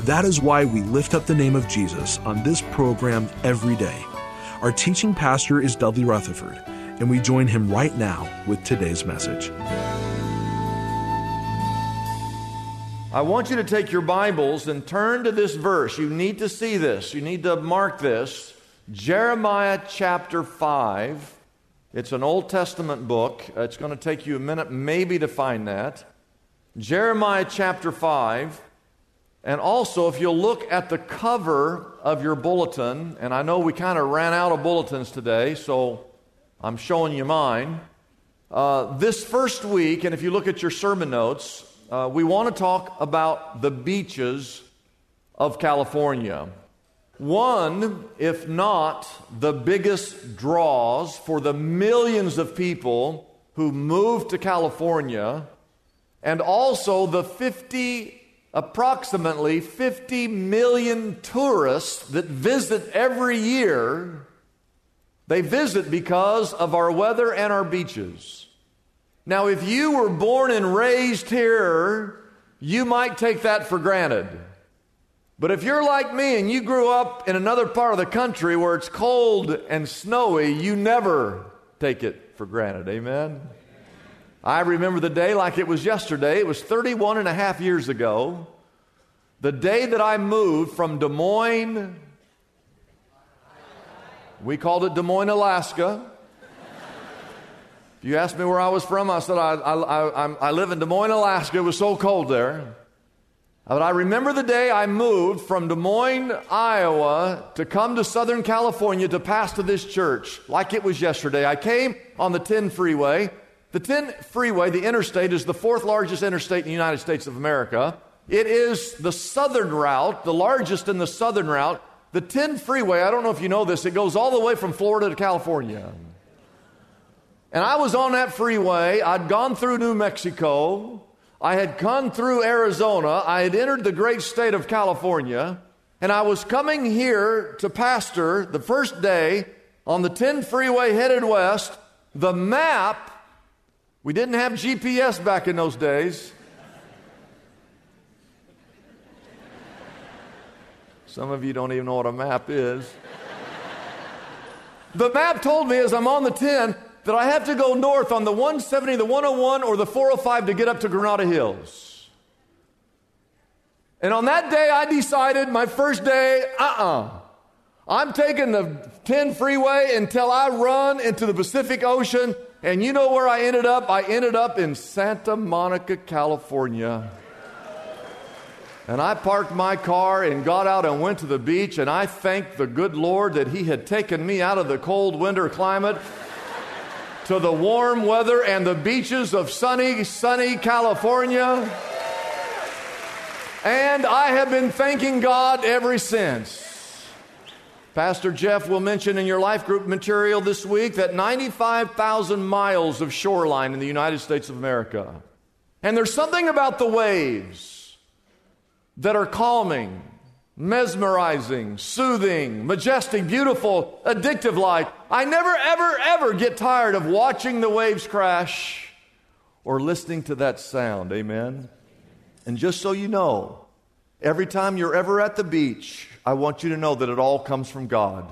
That is why we lift up the name of Jesus on this program every day. Our teaching pastor is Dudley Rutherford, and we join him right now with today's message. I want you to take your Bibles and turn to this verse. You need to see this. You need to mark this. Jeremiah chapter 5. It's an Old Testament book. It's going to take you a minute maybe to find that. Jeremiah chapter 5. And also, if you'll look at the cover of your bulletin, and I know we kind of ran out of bulletins today, so I'm showing you mine. Uh, this first week, and if you look at your sermon notes, uh, we want to talk about the beaches of California. One, if not the biggest draws for the millions of people who move to California, and also the 50 approximately 50 million tourists that visit every year. They visit because of our weather and our beaches. Now, if you were born and raised here, you might take that for granted. But if you're like me and you grew up in another part of the country where it's cold and snowy, you never take it for granted. Amen? I remember the day like it was yesterday. It was 31 and a half years ago. The day that I moved from Des Moines, we called it Des Moines, Alaska. If you asked me where I was from, I said, I, I, I, I live in Des Moines, Alaska. It was so cold there. But I remember the day I moved from Des Moines, Iowa to come to Southern California to pastor this church like it was yesterday. I came on the 10 freeway. The 10 freeway, the interstate, is the fourth largest interstate in the United States of America. It is the southern route, the largest in the southern route. The 10 freeway, I don't know if you know this, it goes all the way from Florida to California. And I was on that freeway. I'd gone through New Mexico. I had come through Arizona. I had entered the great state of California. And I was coming here to pastor the first day on the 10 freeway headed west. The map, we didn't have GPS back in those days. Some of you don't even know what a map is. the map told me as I'm on the 10 that I have to go north on the 170, the 101, or the 405 to get up to Granada Hills. And on that day, I decided, my first day, uh uh-uh. uh. i am taking the 10 freeway until I run into the Pacific Ocean. And you know where I ended up? I ended up in Santa Monica, California. And I parked my car and got out and went to the beach. And I thanked the good Lord that He had taken me out of the cold winter climate to the warm weather and the beaches of sunny, sunny California. And I have been thanking God ever since. Pastor Jeff will mention in your life group material this week that 95,000 miles of shoreline in the United States of America. And there's something about the waves that are calming mesmerizing, soothing, majestic, beautiful, addictive like. I never, ever, ever get tired of watching the waves crash or listening to that sound. Amen. And just so you know, every time you're ever at the beach, I want you to know that it all comes from God.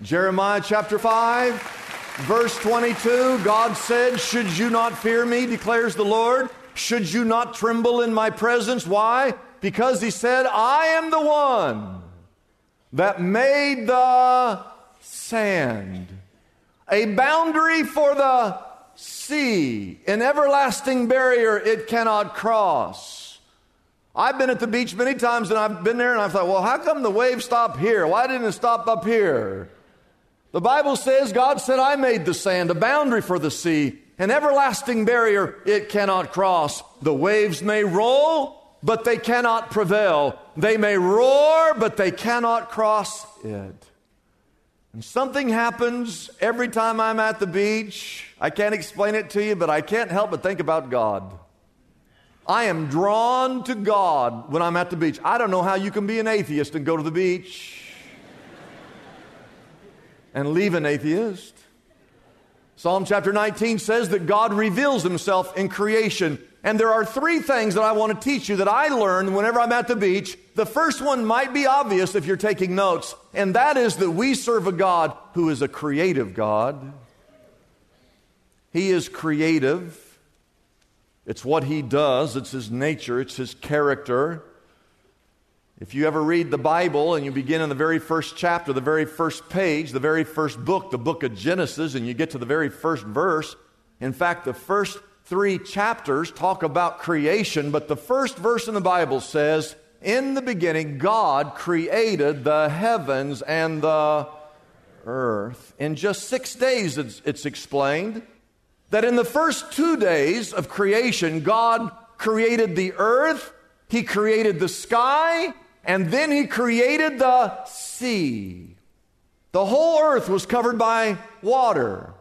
Jeremiah chapter 5. Verse 22 God said, Should you not fear me, declares the Lord? Should you not tremble in my presence? Why? Because he said, I am the one that made the sand, a boundary for the sea, an everlasting barrier it cannot cross. I've been at the beach many times and I've been there and I thought, well, how come the waves stop here? Why didn't it stop up here? The Bible says God said, I made the sand, a boundary for the sea, an everlasting barrier it cannot cross. The waves may roll, but they cannot prevail. They may roar, but they cannot cross it. And something happens every time I'm at the beach. I can't explain it to you, but I can't help but think about God. I am drawn to God when I'm at the beach. I don't know how you can be an atheist and go to the beach and leave an atheist. Psalm chapter 19 says that God reveals himself in creation. And there are three things that I want to teach you that I learned whenever I'm at the beach. The first one might be obvious if you're taking notes, and that is that we serve a God who is a creative God. He is creative. It's what he does, it's his nature, it's his character. If you ever read the Bible and you begin in the very first chapter, the very first page, the very first book, the book of Genesis, and you get to the very first verse, in fact, the first three chapters talk about creation, but the first verse in the Bible says, In the beginning, God created the heavens and the earth. In just six days, it's, it's explained that in the first two days of creation, God created the earth, He created the sky, and then he created the sea. The whole earth was covered by water.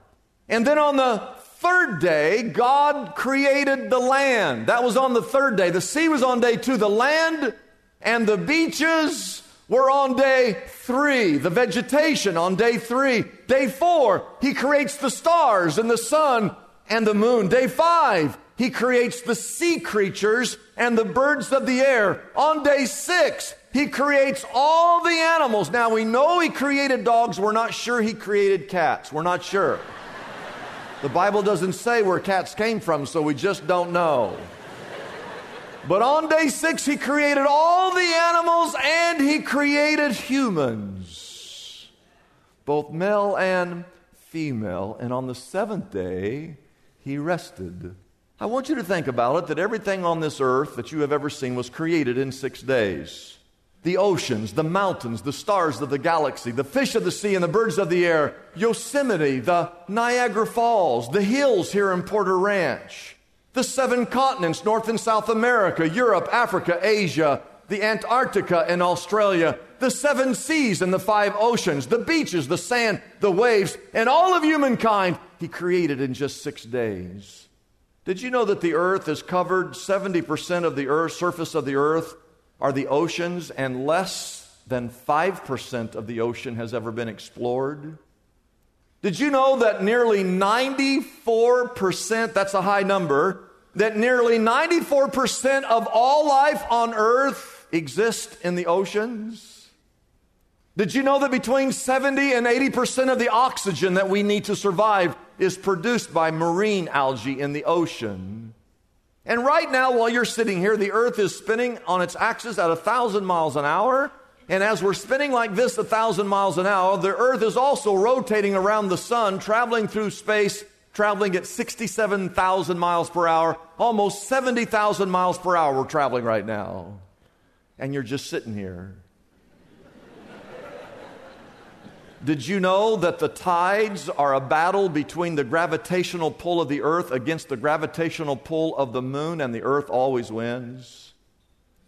And then on the third day, God created the land. That was on the third day. The sea was on day two. The land and the beaches were on day three. The vegetation on day three. Day four, he creates the stars and the sun and the moon. Day five, he creates the sea creatures and the birds of the air. On day six, he creates all the animals. Now we know he created dogs. We're not sure he created cats. We're not sure. The Bible doesn't say where cats came from, so we just don't know. But on day six, he created all the animals and he created humans, both male and female. And on the seventh day, he rested. I want you to think about it that everything on this earth that you have ever seen was created in six days the oceans, the mountains, the stars of the galaxy, the fish of the sea, and the birds of the air, Yosemite, the Niagara Falls, the hills here in Porter Ranch, the seven continents, North and South America, Europe, Africa, Asia, the Antarctica and Australia, the seven seas and the five oceans, the beaches, the sand, the waves, and all of humankind, He created in just six days. Did you know that the earth is covered, 70% of the earth, surface of the earth, are the oceans, and less than 5% of the ocean has ever been explored? Did you know that nearly 94%, that's a high number, that nearly 94% of all life on earth exists in the oceans? Did you know that between 70 and 80% of the oxygen that we need to survive is produced by marine algae in the ocean? And right now, while you're sitting here, the earth is spinning on its axis at a thousand miles an hour. And as we're spinning like this a thousand miles an hour, the earth is also rotating around the sun, traveling through space, traveling at 67,000 miles per hour, almost 70,000 miles per hour we're traveling right now. And you're just sitting here. Did you know that the tides are a battle between the gravitational pull of the earth against the gravitational pull of the moon, and the earth always wins?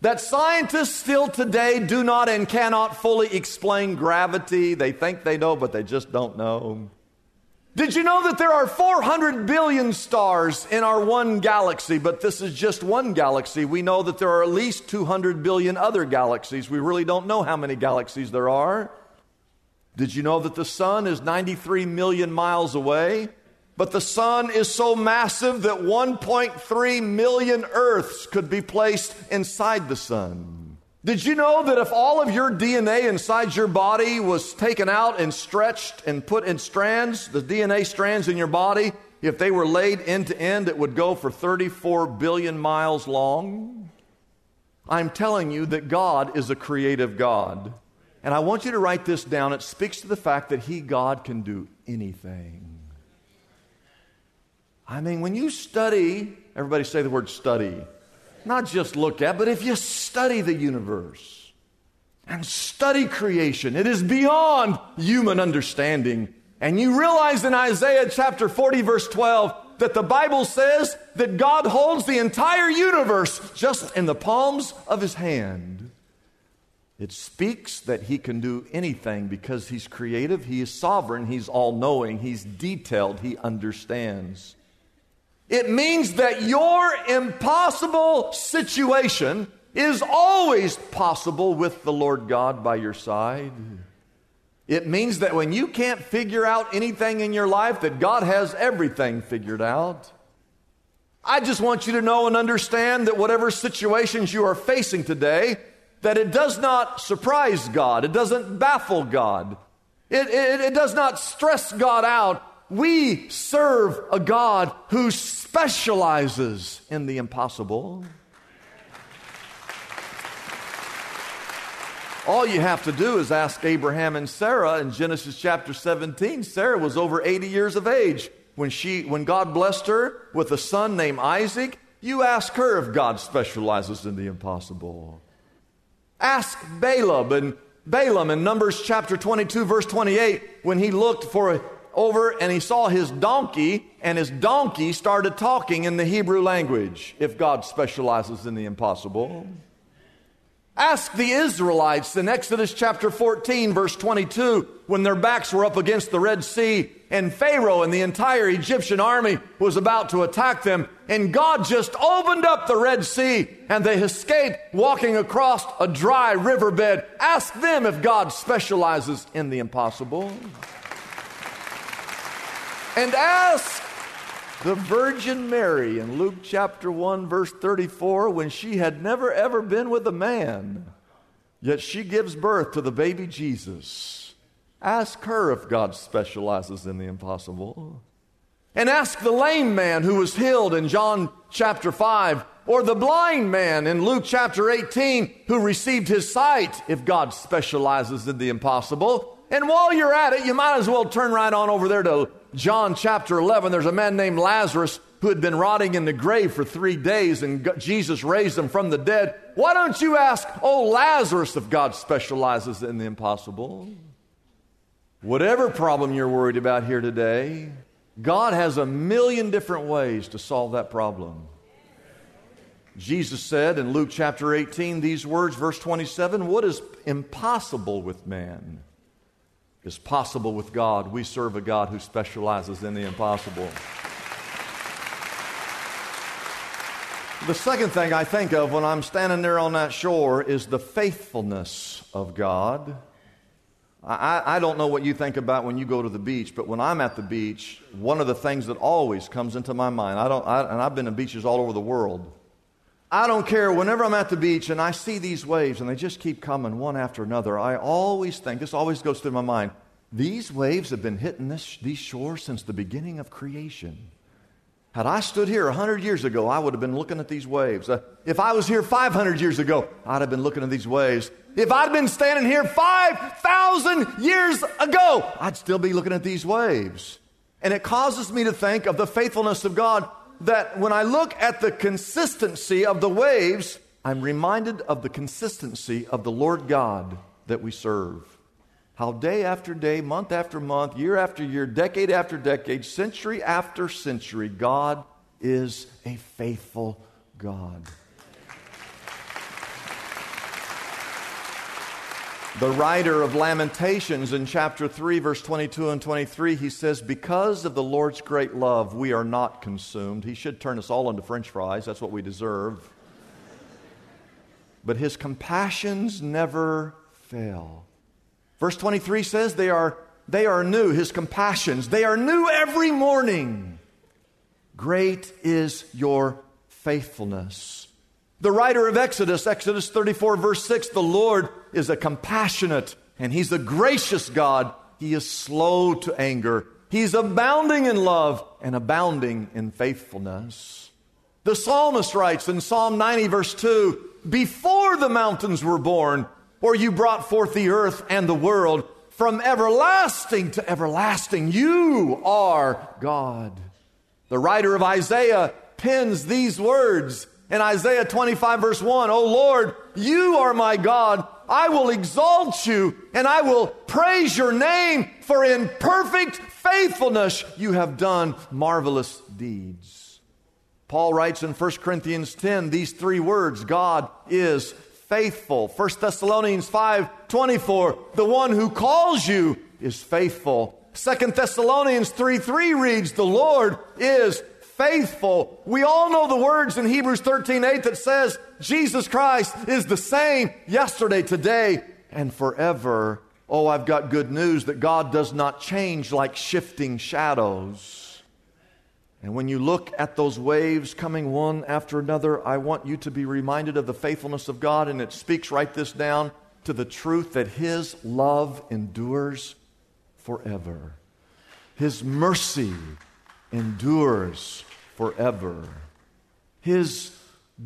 That scientists still today do not and cannot fully explain gravity. They think they know, but they just don't know. Did you know that there are 400 billion stars in our one galaxy, but this is just one galaxy? We know that there are at least 200 billion other galaxies. We really don't know how many galaxies there are. Did you know that the sun is 93 million miles away? But the sun is so massive that 1.3 million Earths could be placed inside the sun. Did you know that if all of your DNA inside your body was taken out and stretched and put in strands, the DNA strands in your body, if they were laid end to end, it would go for 34 billion miles long? I'm telling you that God is a creative God. And I want you to write this down. It speaks to the fact that He, God, can do anything. I mean, when you study, everybody say the word study. Not just look at, but if you study the universe and study creation, it is beyond human understanding. And you realize in Isaiah chapter 40, verse 12, that the Bible says that God holds the entire universe just in the palms of his hand. It speaks that he can do anything because he's creative, he is sovereign, he's all knowing, he's detailed, he understands. It means that your impossible situation is always possible with the Lord God by your side. It means that when you can't figure out anything in your life, that God has everything figured out. I just want you to know and understand that whatever situations you are facing today, that it does not surprise God. It doesn't baffle God. It, it, it does not stress God out. We serve a God who specializes in the impossible. All you have to do is ask Abraham and Sarah in Genesis chapter 17. Sarah was over 80 years of age when she when God blessed her with a son named Isaac. You ask her if God specializes in the impossible. Ask Balaam and Balaam in Numbers chapter 22 verse 28 when he looked for a, over and he saw his donkey and his donkey started talking in the Hebrew language if God specializes in the impossible. Ask the Israelites in Exodus chapter 14, verse 22, when their backs were up against the Red Sea and Pharaoh and the entire Egyptian army was about to attack them. And God just opened up the Red Sea and they escaped walking across a dry riverbed. Ask them if God specializes in the impossible. And ask the Virgin Mary in Luke chapter 1, verse 34, when she had never ever been with a man, yet she gives birth to the baby Jesus. Ask her if God specializes in the impossible. And ask the lame man who was healed in John chapter 5, or the blind man in Luke chapter 18 who received his sight if God specializes in the impossible. And while you're at it, you might as well turn right on over there to John chapter 11, there's a man named Lazarus who had been rotting in the grave for three days, and Jesus raised him from the dead. Why don't you ask, oh, Lazarus, if God specializes in the impossible? Whatever problem you're worried about here today, God has a million different ways to solve that problem. Jesus said in Luke chapter 18 these words, verse 27 What is impossible with man is possible with God. We serve a God who specializes in the impossible. The second thing I think of when I'm standing there on that shore is the faithfulness of God. I, I, don't know what you think about when you go to the beach, but when I'm at the beach, one of the things that always comes into my mind, I don't, I, and I've been to beaches all over the world. I don't care, whenever I'm at the beach and I see these waves and they just keep coming one after another, I always think, this always goes through my mind, these waves have been hitting this, these shores since the beginning of creation. Had I stood here 100 years ago, I would have been looking at these waves. Uh, if I was here 500 years ago, I'd have been looking at these waves. If I'd been standing here 5,000 years ago, I'd still be looking at these waves. And it causes me to think of the faithfulness of God that when I look at the consistency of the waves, I'm reminded of the consistency of the Lord God that we serve. How day after day, month after month, year after year, decade after decade, century after century, God is a faithful God. The writer of Lamentations in chapter 3, verse 22 and 23, he says, Because of the Lord's great love, we are not consumed. He should turn us all into french fries. That's what we deserve. But his compassions never fail. Verse 23 says, They are, they are new, his compassions. They are new every morning. Great is your faithfulness. The writer of Exodus, Exodus 34, verse 6, the Lord is a compassionate and He's a gracious God. He is slow to anger. He's abounding in love and abounding in faithfulness. The psalmist writes in Psalm 90, verse 2 Before the mountains were born, or you brought forth the earth and the world, from everlasting to everlasting, you are God. The writer of Isaiah pens these words in Isaiah 25, verse 1 O Lord, you are my God. I will exalt you and I will praise your name, for in perfect faithfulness you have done marvelous deeds. Paul writes in 1 Corinthians 10 these three words God is faithful. 1 Thessalonians 5 24, the one who calls you is faithful. 2 Thessalonians 3 3 reads, The Lord is faithful. We all know the words in Hebrews 13 8 that says, Jesus Christ is the same yesterday, today, and forever. Oh, I've got good news that God does not change like shifting shadows. And when you look at those waves coming one after another, I want you to be reminded of the faithfulness of God, and it speaks, write this down, to the truth that His love endures forever. His mercy endures forever. His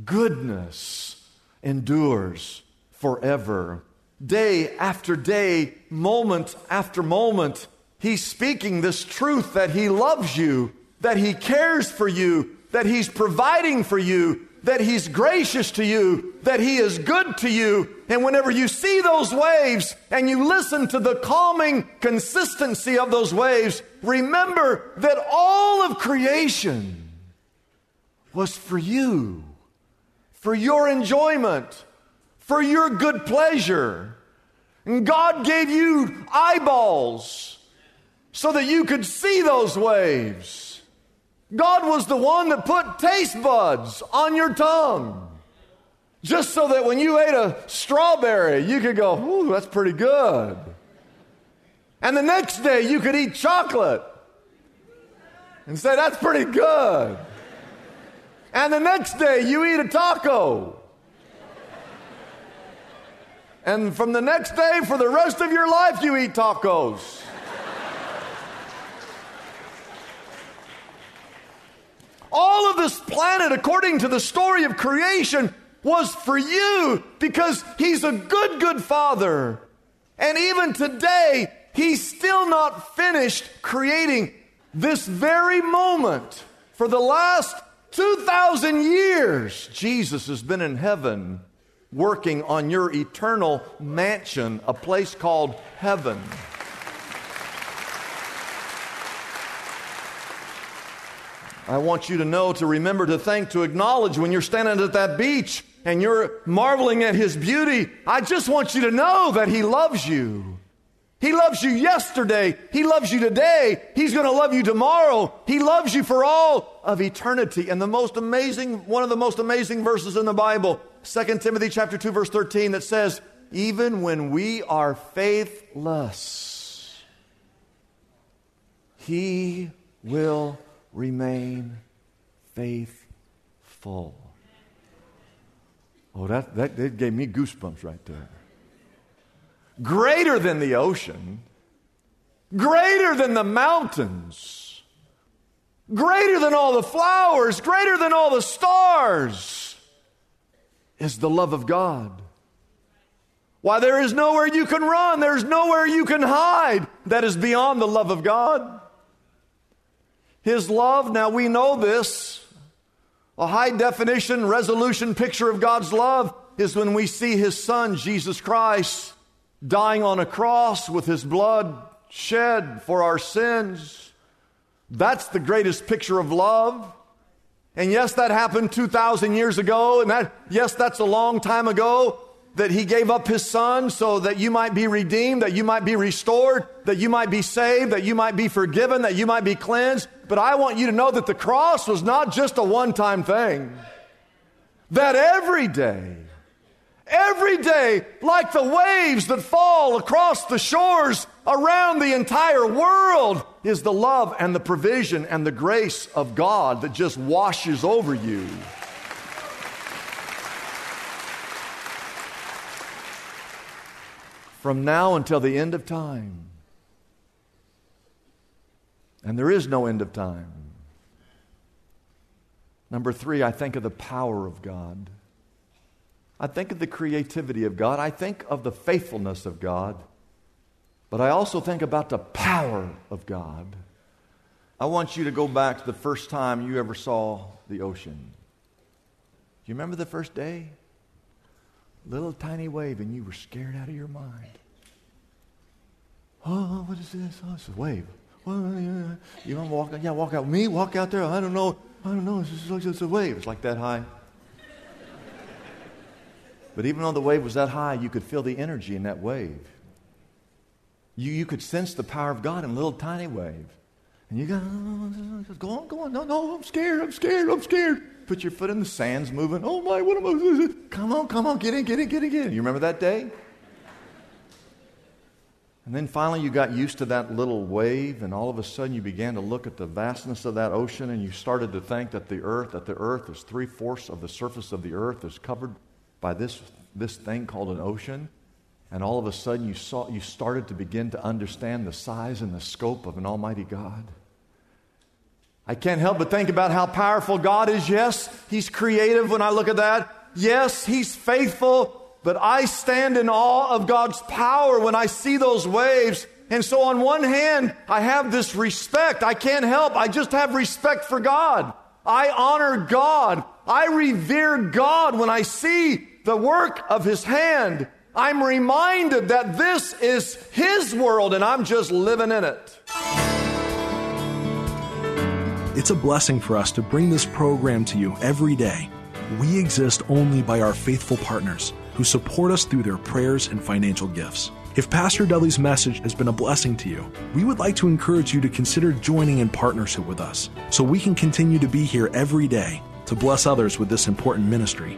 goodness endures forever. Day after day, moment after moment, He's speaking this truth that He loves you, that He cares for you, that He's providing for you, that He's gracious to you, that He is good to you. And whenever you see those waves and you listen to the calming consistency of those waves, remember that all of creation was for you, for your enjoyment, for your good pleasure. And God gave you eyeballs so that you could see those waves. God was the one that put taste buds on your tongue. Just so that when you ate a strawberry, you could go, ooh, that's pretty good. And the next day, you could eat chocolate and say, that's pretty good. And the next day, you eat a taco. And from the next day, for the rest of your life, you eat tacos. All of this planet, according to the story of creation, was for you because He's a good, good Father. And even today, He's still not finished creating this very moment. For the last 2,000 years, Jesus has been in heaven working on your eternal mansion, a place called heaven. I want you to know, to remember, to thank, to acknowledge when you're standing at that beach and you're marveling at His beauty. I just want you to know that He loves you. He loves you yesterday. He loves you today. He's going to love you tomorrow. He loves you for all of eternity. And the most amazing, one of the most amazing verses in the Bible, 2 Timothy chapter 2 verse 13 that says, even when we are faithless, he will remain faithful. Oh, that, that, that gave me goosebumps right there. Greater than the ocean, greater than the mountains, greater than all the flowers, greater than all the stars is the love of God. Why, there is nowhere you can run, there's nowhere you can hide that is beyond the love of God. His love, now we know this, a high definition, resolution picture of God's love is when we see His Son, Jesus Christ, dying on a cross with His blood shed for our sins. That's the greatest picture of love. And yes, that happened 2,000 years ago. And that, yes, that's a long time ago that he gave up his son so that you might be redeemed, that you might be restored, that you might be saved, that you might be forgiven, that you might be cleansed. But I want you to know that the cross was not just a one time thing. That every day, Every day, like the waves that fall across the shores around the entire world, is the love and the provision and the grace of God that just washes over you. From now until the end of time. And there is no end of time. Number three, I think of the power of God. I think of the creativity of God. I think of the faithfulness of God. But I also think about the power of God. I want you to go back to the first time you ever saw the ocean. Do you remember the first day? Little tiny wave, and you were scared out of your mind. Oh, what is this? Oh, it's a wave. You want to walk out? Yeah, walk out. Me? Walk out there? I don't know. I don't know. It's just it's a wave. It's like that high. But even though the wave was that high, you could feel the energy in that wave. You, you could sense the power of God in a little tiny wave. And you go, go on, go on. No, no, I'm scared. I'm scared. I'm scared. Put your foot in the sands moving. Oh my, what am I? Come on, come on. Get in, get in, get in, get in. You remember that day? And then finally, you got used to that little wave, and all of a sudden, you began to look at the vastness of that ocean, and you started to think that the earth, that the earth is three fourths of the surface of the earth is covered by this, this thing called an ocean. And all of a sudden, you, saw, you started to begin to understand the size and the scope of an Almighty God. I can't help but think about how powerful God is. Yes, He's creative when I look at that. Yes, He's faithful. But I stand in awe of God's power when I see those waves. And so, on one hand, I have this respect. I can't help. I just have respect for God. I honor God. I revere God when I see the work of His hand. I'm reminded that this is His world and I'm just living in it. It's a blessing for us to bring this program to you every day. We exist only by our faithful partners who support us through their prayers and financial gifts. If Pastor Dudley's message has been a blessing to you, we would like to encourage you to consider joining in partnership with us so we can continue to be here every day to bless others with this important ministry.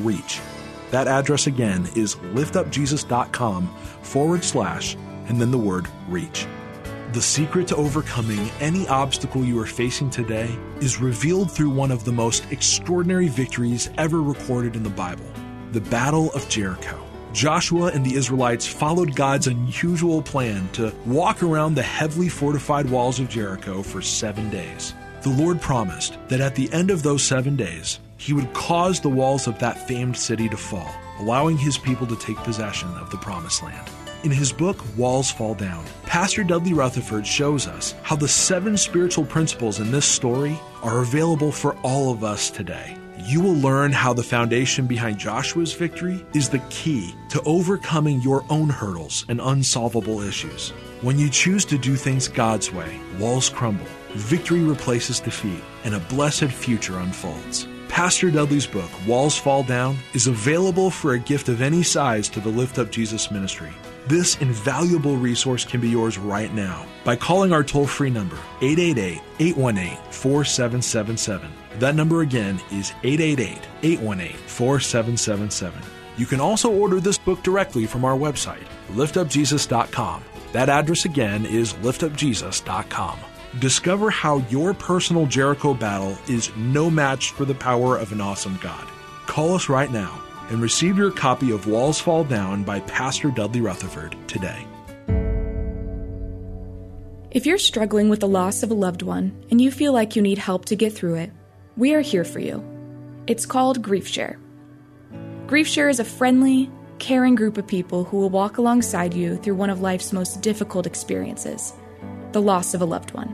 reach. That address again is liftupjesus.com forward slash and then the word reach. The secret to overcoming any obstacle you are facing today is revealed through one of the most extraordinary victories ever recorded in the Bible the Battle of Jericho. Joshua and the Israelites followed God's unusual plan to walk around the heavily fortified walls of Jericho for seven days. The Lord promised that at the end of those seven days, He would cause the walls of that famed city to fall, allowing His people to take possession of the Promised Land. In his book, Walls Fall Down, Pastor Dudley Rutherford shows us how the seven spiritual principles in this story are available for all of us today. You will learn how the foundation behind Joshua's victory is the key to overcoming your own hurdles and unsolvable issues. When you choose to do things God's way, walls crumble, victory replaces defeat, and a blessed future unfolds. Pastor Dudley's book, Walls Fall Down, is available for a gift of any size to the Lift Up Jesus ministry. This invaluable resource can be yours right now by calling our toll free number, 888 818 4777. That number again is 888 818 4777. You can also order this book directly from our website, liftupjesus.com. That address again is liftupjesus.com. Discover how your personal Jericho battle is no match for the power of an awesome God. Call us right now and receive your copy of Walls Fall Down by Pastor Dudley Rutherford today. If you're struggling with the loss of a loved one and you feel like you need help to get through it, we are here for you. It's called GriefShare. GriefShare is a friendly, caring group of people who will walk alongside you through one of life's most difficult experiences the loss of a loved one.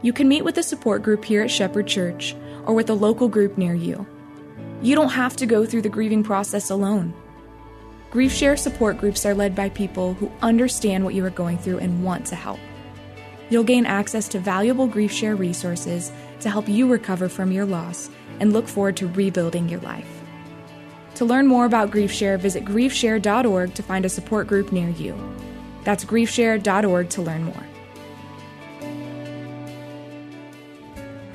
You can meet with a support group here at Shepherd Church or with a local group near you. You don't have to go through the grieving process alone. GriefShare support groups are led by people who understand what you are going through and want to help. You'll gain access to valuable GriefShare resources to help you recover from your loss and look forward to rebuilding your life. To learn more about GriefShare, visit griefshare.org to find a support group near you. That's griefshare.org to learn more.